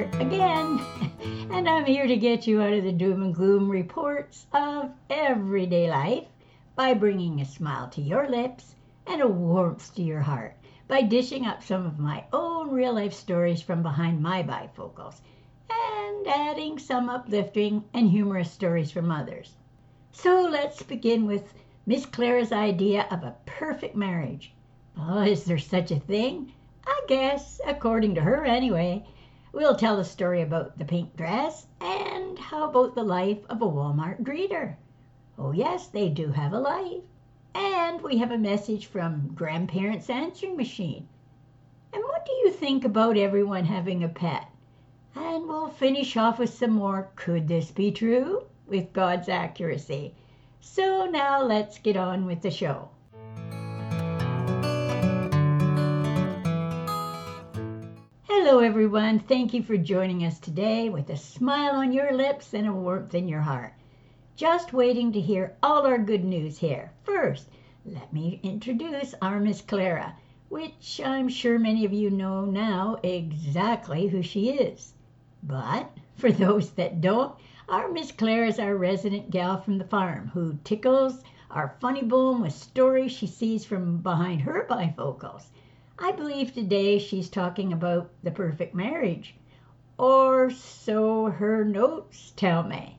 here again, and I'm here to get you out of the doom and gloom reports of everyday life by bringing a smile to your lips and a warmth to your heart by dishing up some of my own real life stories from behind my bifocals and adding some uplifting and humorous stories from others. So let's begin with Miss Clara's idea of a perfect marriage. Oh, is there such a thing? I guess, according to her anyway. We'll tell a story about the pink dress and how about the life of a Walmart greeter. Oh, yes, they do have a life. And we have a message from Grandparents Answering Machine. And what do you think about everyone having a pet? And we'll finish off with some more Could This Be True? with God's accuracy. So now let's get on with the show. Hello, everyone. Thank you for joining us today with a smile on your lips and a warmth in your heart. Just waiting to hear all our good news here. First, let me introduce our Miss Clara, which I'm sure many of you know now exactly who she is. But for those that don't, our Miss Clara is our resident gal from the farm who tickles our funny bone with stories she sees from behind her bifocals. I believe today she's talking about the perfect marriage, or so her notes tell me.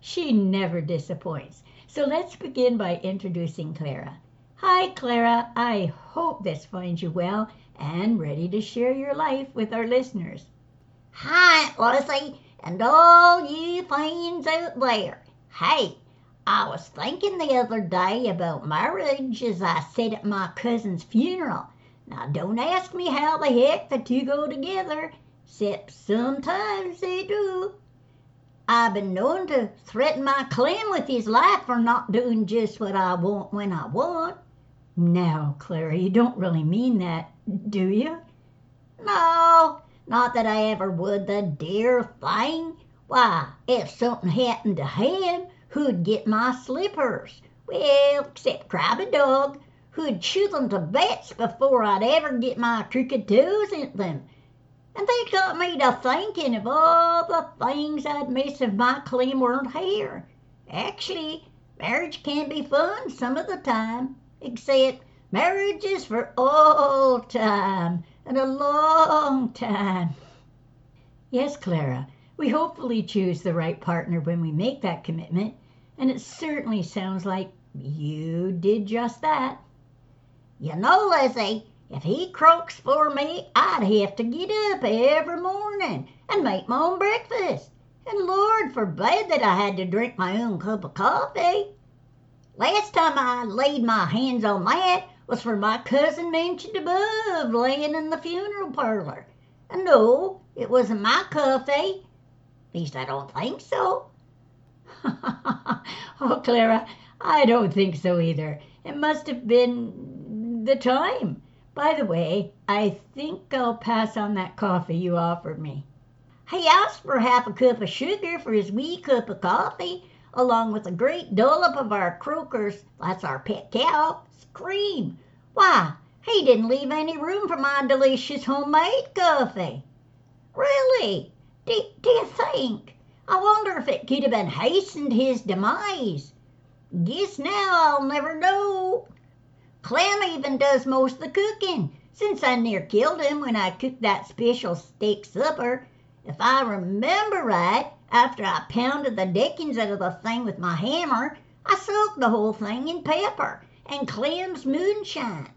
She never disappoints. So let's begin by introducing Clara. Hi, Clara. I hope this finds you well and ready to share your life with our listeners. Hi, Lucy, and all you fiends out there. Hey, I was thinking the other day about marriage as I sat at my cousin's funeral now don't ask me how the heck the two go together, 'cept sometimes they do. I've been known to threaten my Clem with his life for not doing just what I want when I want. Now, Clara, you don't really mean that, do you? No, not that I ever would, the dear thing. Why, if something happened to him, who'd get my slippers? Well, except Crabby Dog who'd chew them to bits before I'd ever get my crooked toes in them. And they got me to thinking of all the things I'd miss if my Clem weren't here. Actually, marriage can be fun some of the time, except marriage is for all time and a long time. Yes, Clara, we hopefully choose the right partner when we make that commitment, and it certainly sounds like you did just that. You know, Lizzie, if he croaks for me, I'd have to get up every morning and make my own breakfast. And Lord forbid that I had to drink my own cup of coffee. Last time I laid my hands on that was for my cousin mentioned above laying in the funeral parlor. And no, it wasn't my coffee. At least I don't think so. oh, Clara, I don't think so either. It must have been the time. By the way, I think I'll pass on that coffee you offered me." He asked for half a cup of sugar for his wee cup of coffee, along with a great dollop of our Croakers that's our pet cow cream. Why, he didn't leave any room for my delicious homemade coffee. Really? Do, do you think? I wonder if it could have been hastened his demise. Guess now I'll never know. Clem even does most of the cooking, since I near killed him when I cooked that special steak supper. If I remember right, after I pounded the dickens out of the thing with my hammer, I soaked the whole thing in pepper and Clem's moonshine.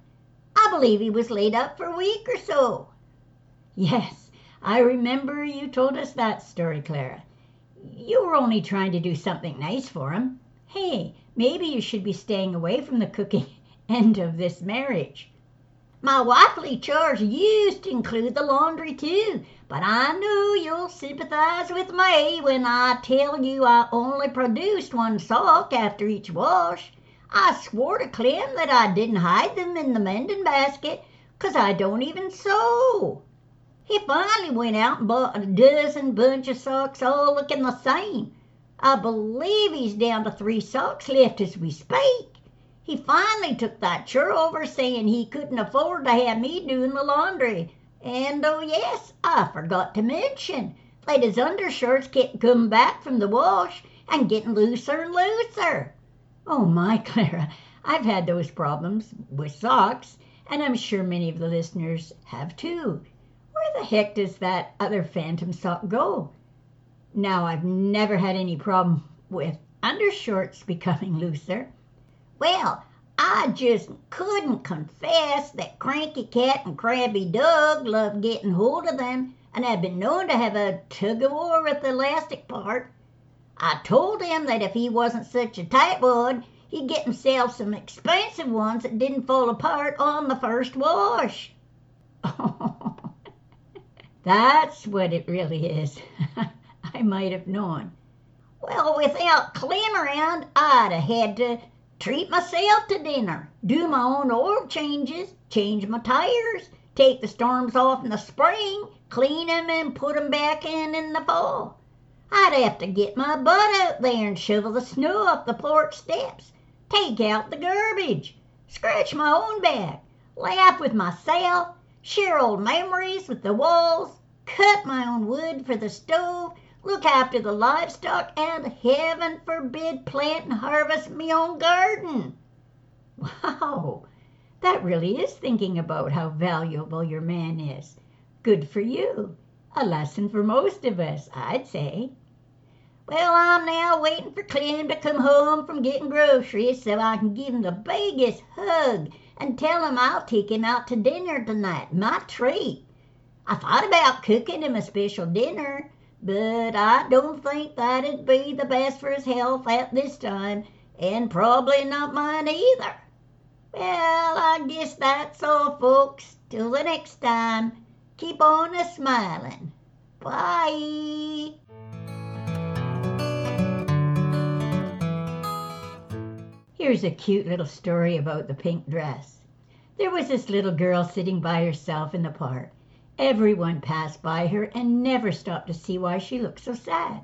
I believe he was laid up for a week or so. Yes, I remember you told us that story, Clara. You were only trying to do something nice for him. Hey, maybe you should be staying away from the cooking end of this marriage. My wifely chores used to include the laundry too, but I know you'll sympathize with me when I tell you I only produced one sock after each wash. I swore to Clem that I didn't hide them in the mending basket, 'cause I don't even sew. He finally went out and bought a dozen bunch of socks all looking the same. I believe he's down to three socks left as we speak. He finally took that chore over saying he couldn't afford to have me doing the laundry. And oh, yes, I forgot to mention that his undershirts kept coming back from the wash and getting looser and looser. Oh, my, Clara, I've had those problems with socks, and I'm sure many of the listeners have too. Where the heck does that other phantom sock go? Now, I've never had any problem with undershorts becoming looser. Well, I just couldn't confess that Cranky Cat and Crabby Dog loved getting hold of them and had been known to have a tug of war with the elastic part. I told him that if he wasn't such a tightwad, he'd get himself some expensive ones that didn't fall apart on the first wash. That's what it really is. I might have known. Well, without Clem around, I'd have had to treat myself to dinner, do my own oil changes, change my tires, take the storms off in the spring, clean 'em and put 'em back in in the fall. I'd have to get my butt out there and shovel the snow off the porch steps, take out the garbage, scratch my own back, laugh with myself, share old memories with the walls, cut my own wood for the stove, look after the livestock, and heaven forbid plant and harvest me own garden. Wow, that really is thinking about how valuable your man is. Good for you. A lesson for most of us, I'd say. Well, I'm now waiting for Clem to come home from getting groceries so I can give him the biggest hug and tell him I'll take him out to dinner tonight, my treat. I thought about cooking him a special dinner, but I don't think that'd be the best for his health at this time, and probably not mine either. Well, I guess that's all, folks. Till the next time, keep on a smiling. Bye. Here's a cute little story about the pink dress. There was this little girl sitting by herself in the park. Everyone passed by her and never stopped to see why she looked so sad.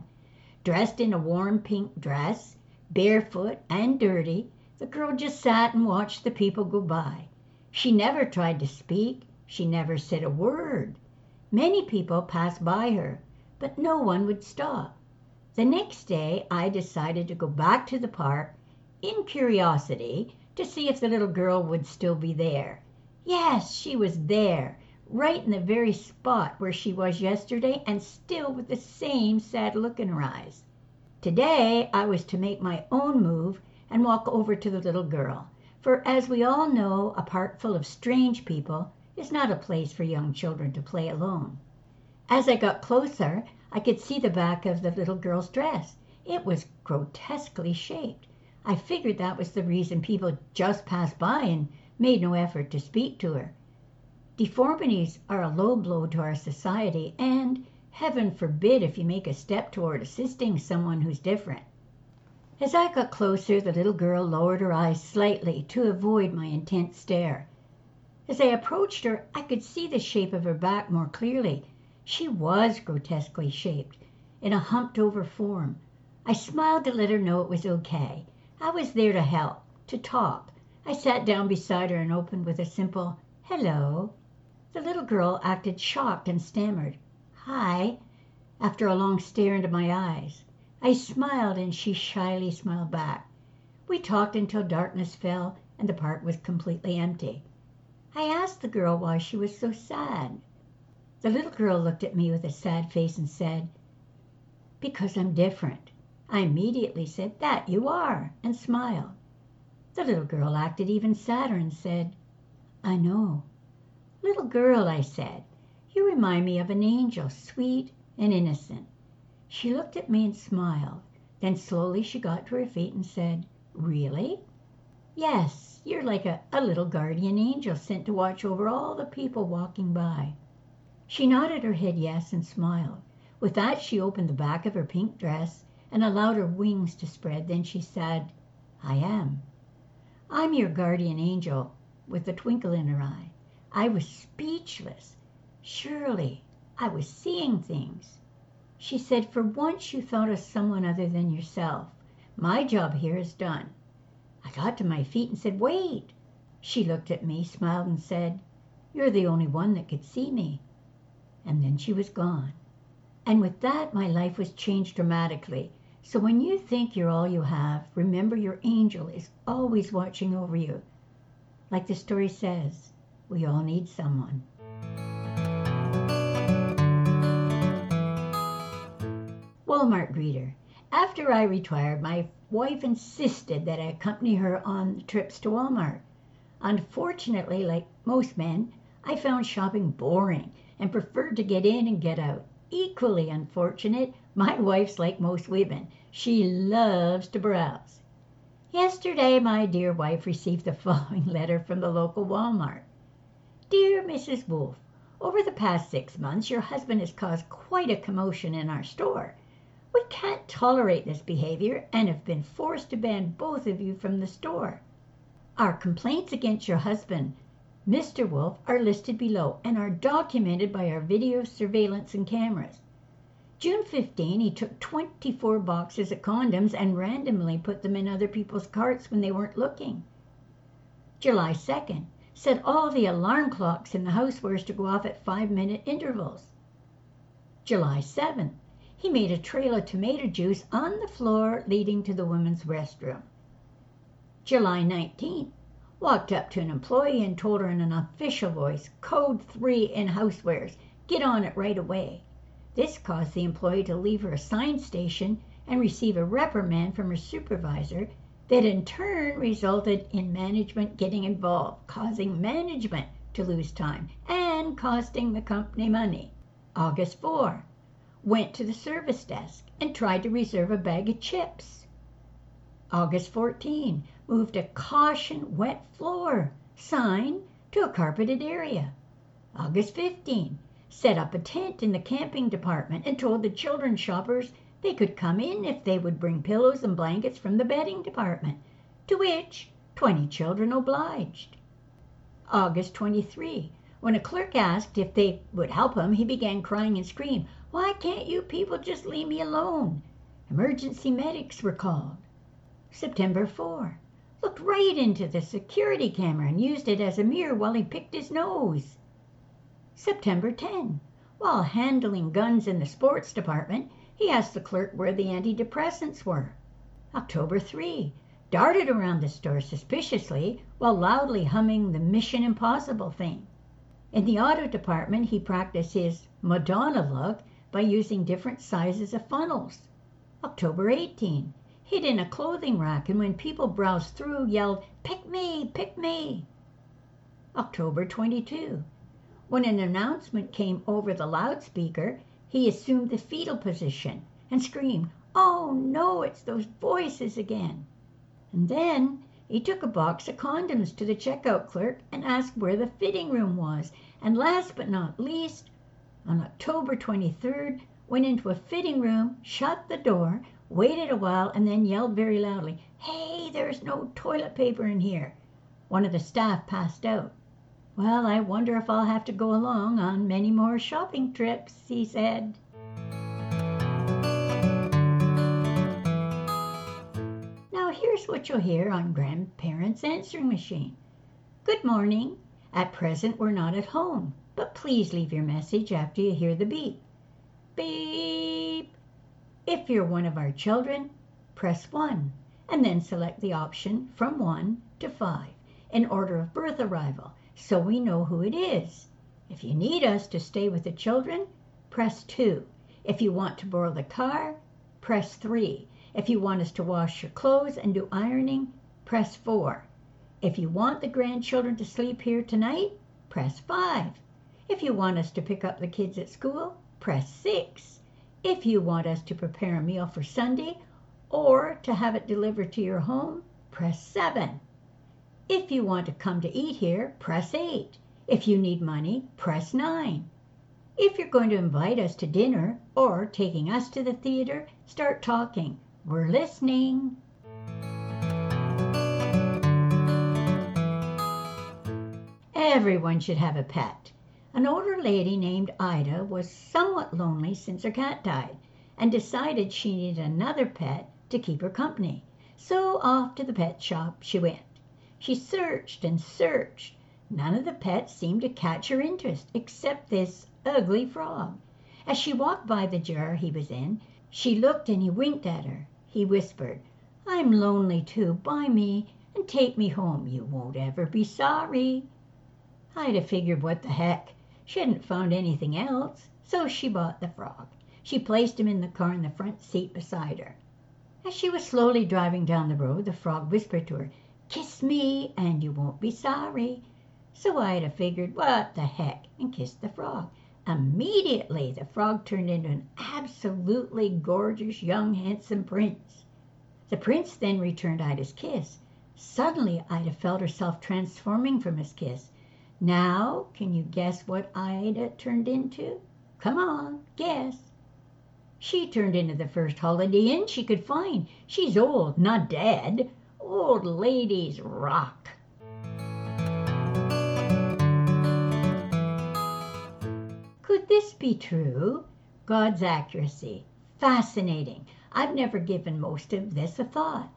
Dressed in a warm pink dress, barefoot and dirty, the girl just sat and watched the people go by. She never tried to speak, she never said a word. Many people passed by her, but no one would stop. The next day I decided to go back to the park in curiosity to see if the little girl would still be there. Yes, she was there right in the very spot where she was yesterday and still with the same sad look in her eyes. Today I was to make my own move and walk over to the little girl, for as we all know a park full of strange people is not a place for young children to play alone. As I got closer I could see the back of the little girl's dress. It was grotesquely shaped. I figured that was the reason people just passed by and made no effort to speak to her. Deformities are a low blow to our society, and heaven forbid if you make a step toward assisting someone who's different. As I got closer, the little girl lowered her eyes slightly to avoid my intense stare. As I approached her, I could see the shape of her back more clearly. She was grotesquely shaped, in a humped over form. I smiled to let her know it was okay. I was there to help, to talk. I sat down beside her and opened with a simple hello. The little girl acted shocked and stammered, "Hi," after a long stare into my eyes. I smiled and she shyly smiled back. We talked until darkness fell and the park was completely empty. I asked the girl why she was so sad. The little girl looked at me with a sad face and said, "Because I'm different." I immediately said, "That you are," and smiled. The little girl acted even sadder and said, "I know." "Little girl," I said, "you remind me of an angel, sweet and innocent." She looked at me and smiled. Then slowly she got to her feet and said, "Really?" "Yes, you're like a, little guardian angel sent to watch over all the people walking by." She nodded her head yes and smiled. With that she opened the back of her pink dress and allowed her wings to spread. Then she said, "I am. I'm your guardian angel," with a twinkle in her eye. I was speechless. Surely I was seeing things. She said, "For once you thought of someone other than yourself. My job here is done." I got to my feet and said, "Wait." She looked at me, smiled, and said, "You're the only one that could see me. and then she was gone. And with that, my life was changed dramatically. So when you think you're all you have, remember your angel is always watching over you. Like the story says, we all need someone. Walmart greeter. After I retired, my wife insisted that I accompany her on trips to Walmart. Unfortunately, like most men, I found shopping boring and preferred to get in and get out. Equally unfortunate, my wife's like most women. She loves to browse. Yesterday, my dear wife received the following letter from the local Walmart. Dear Mrs. Wolf, over the past six months, your husband has caused quite a commotion in our store. We can't tolerate this behavior and have been forced to ban both of you from the store. Our complaints against your husband, Mr. Wolf, are listed below and are documented by our video surveillance and cameras. June 15, he took 24 boxes of condoms and randomly put them in other people's carts when they weren't looking. July 2nd, set all the alarm clocks in the housewares to go off at five minute intervals. July 7th, he made a trail of tomato juice on the floor leading to the women's restroom. July 19th, walked up to an employee and told her in an official voice, Code 3 in housewares, get on it right away. This caused the employee to leave her assigned station and receive a reprimand from her supervisor that in turn resulted in management getting involved, causing management to lose time and costing the company money. August 4, went to the service desk and tried to reserve a bag of chips. August 14, moved a caution wet floor sign to a carpeted area. August 15, set up a tent in the camping department and told the children shoppers they could come in if they would bring pillows and blankets from the bedding department, to which 20 children obliged. August 23, when a clerk asked if they would help him, he began crying and screaming, why can't you people just leave me alone? Emergency medics were called. September 4. Looked right into the security camera and used it as a mirror while he picked his nose. September 10. While handling guns in the sports department, he asked the clerk where the antidepressants were. October 3. Darted around the store suspiciously while loudly humming the Mission Impossible theme. In the auto department, he practiced his Madonna look by using different sizes of funnels. October 18, hid in a clothing rack and when people browsed through yelled, Pick me, pick me. October 22, when an announcement came over the loudspeaker, he assumed the fetal position and screamed, Oh no, it's those voices again. And then he took a box of condoms to the checkout clerk and asked where the fitting room was. And last but not least, on October 23rd, went into a fitting room, shut the door, waited a while, and then yelled very loudly, Hey, there's no toilet paper in here. One of the staff passed out. Well, I wonder if I'll have to go along on many more shopping trips, he said. Now, here's what you'll hear on Grandparents' Answering Machine Good morning. At present, we're not at home but please leave your message after you hear the beep. Beep! If you're one of our children, press 1 and then select the option from 1 to 5 in order of birth arrival so we know who it is. If you need us to stay with the children, press 2. If you want to borrow the car, press 3. If you want us to wash your clothes and do ironing, press 4. If you want the grandchildren to sleep here tonight, press 5. If you want us to pick up the kids at school, press 6. If you want us to prepare a meal for Sunday or to have it delivered to your home, press 7. If you want to come to eat here, press 8. If you need money, press 9. If you're going to invite us to dinner or taking us to the theater, start talking. We're listening. Everyone should have a pet. An older lady named Ida was somewhat lonely since her cat died and decided she needed another pet to keep her company. So off to the pet shop she went. She searched and searched. None of the pets seemed to catch her interest except this ugly frog. As she walked by the jar he was in, she looked and he winked at her. He whispered, I'm lonely too. Buy me and take me home. You won't ever be sorry. I'd have figured what the heck. She hadn't found anything else, so she bought the frog. She placed him in the car in the front seat beside her. As she was slowly driving down the road, the frog whispered to her, Me and you won't be sorry. So I'd have figured, what the heck, and kissed the frog. Immediately the frog turned into an absolutely gorgeous young handsome prince. The prince then returned Ida's kiss. Suddenly Ida felt herself transforming from his kiss. Now, can you guess what Ida turned into? Come on, guess. She turned into the first Holiday Inn she could find. She's old, not dead. Old ladies rock. Could this be true? God's accuracy. Fascinating. I've never given most of this a thought.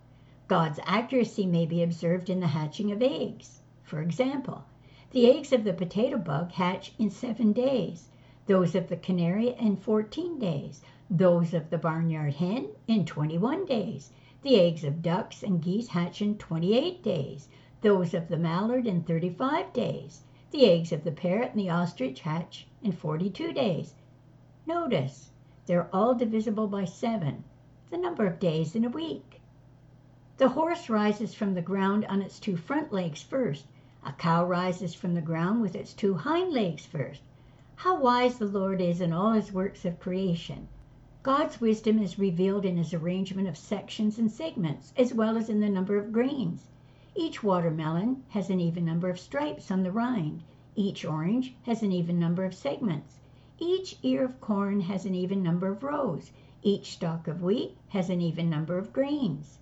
God's accuracy may be observed in the hatching of eggs. For example, the eggs of the potato bug hatch in seven days, those of the canary in 14 days, those of the barnyard hen in 21 days. The eggs of ducks and geese hatch in 28 days, those of the mallard in 35 days. The eggs of the parrot and the ostrich hatch in 42 days. Notice, they're all divisible by 7, the number of days in a week. The horse rises from the ground on its two front legs first. A cow rises from the ground with its two hind legs first. How wise the Lord is in all his works of creation. God's wisdom is revealed in his arrangement of sections and segments, as well as in the number of grains. Each watermelon has an even number of stripes on the rind. Each orange has an even number of segments. Each ear of corn has an even number of rows. Each stalk of wheat has an even number of grains.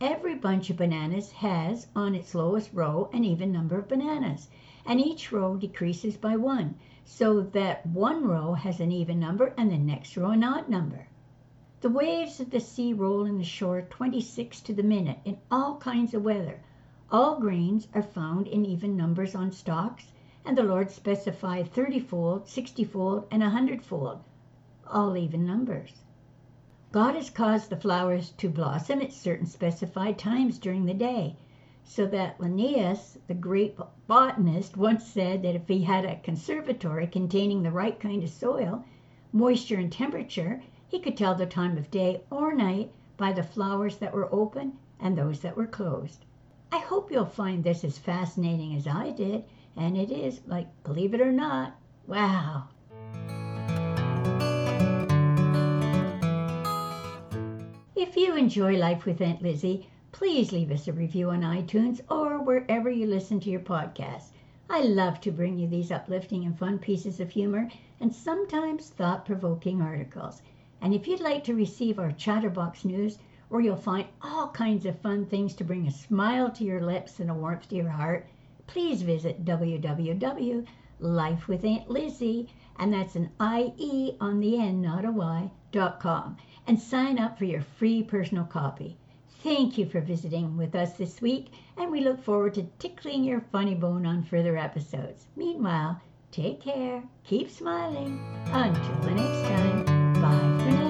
Every bunch of bananas has on its lowest row an even number of bananas, and each row decreases by one, so that one row has an even number and the next row an odd number. The waves of the sea roll in the shore 26 to the minute in all kinds of weather. All grains are found in even numbers on stalks, and the Lord specified 30-fold, 60-fold, and 100-fold, all even numbers. God has caused the flowers to blossom at certain specified times during the day, so that Linnaeus, the great botanist, once said that if he had a conservatory containing the right kind of soil, moisture, and temperature, he could tell the time of day or night by the flowers that were open and those that were closed. I hope you'll find this as fascinating as I did, and it is, like, believe it or not, wow. If you enjoy Life with Aunt Lizzie, please leave us a review on iTunes or wherever you listen to your podcast. I love to bring you these uplifting and fun pieces of humor and sometimes thought provoking articles. And if you'd like to receive our Chatterbox news, where you'll find all kinds of fun things to bring a smile to your lips and a warmth to your heart, please visit www.lifewithaunt and that's an IE on the end, not a Y, dot com and sign up for your free personal copy. Thank you for visiting with us this week, and we look forward to tickling your funny bone on further episodes. Meanwhile, take care, keep smiling. Until the next time.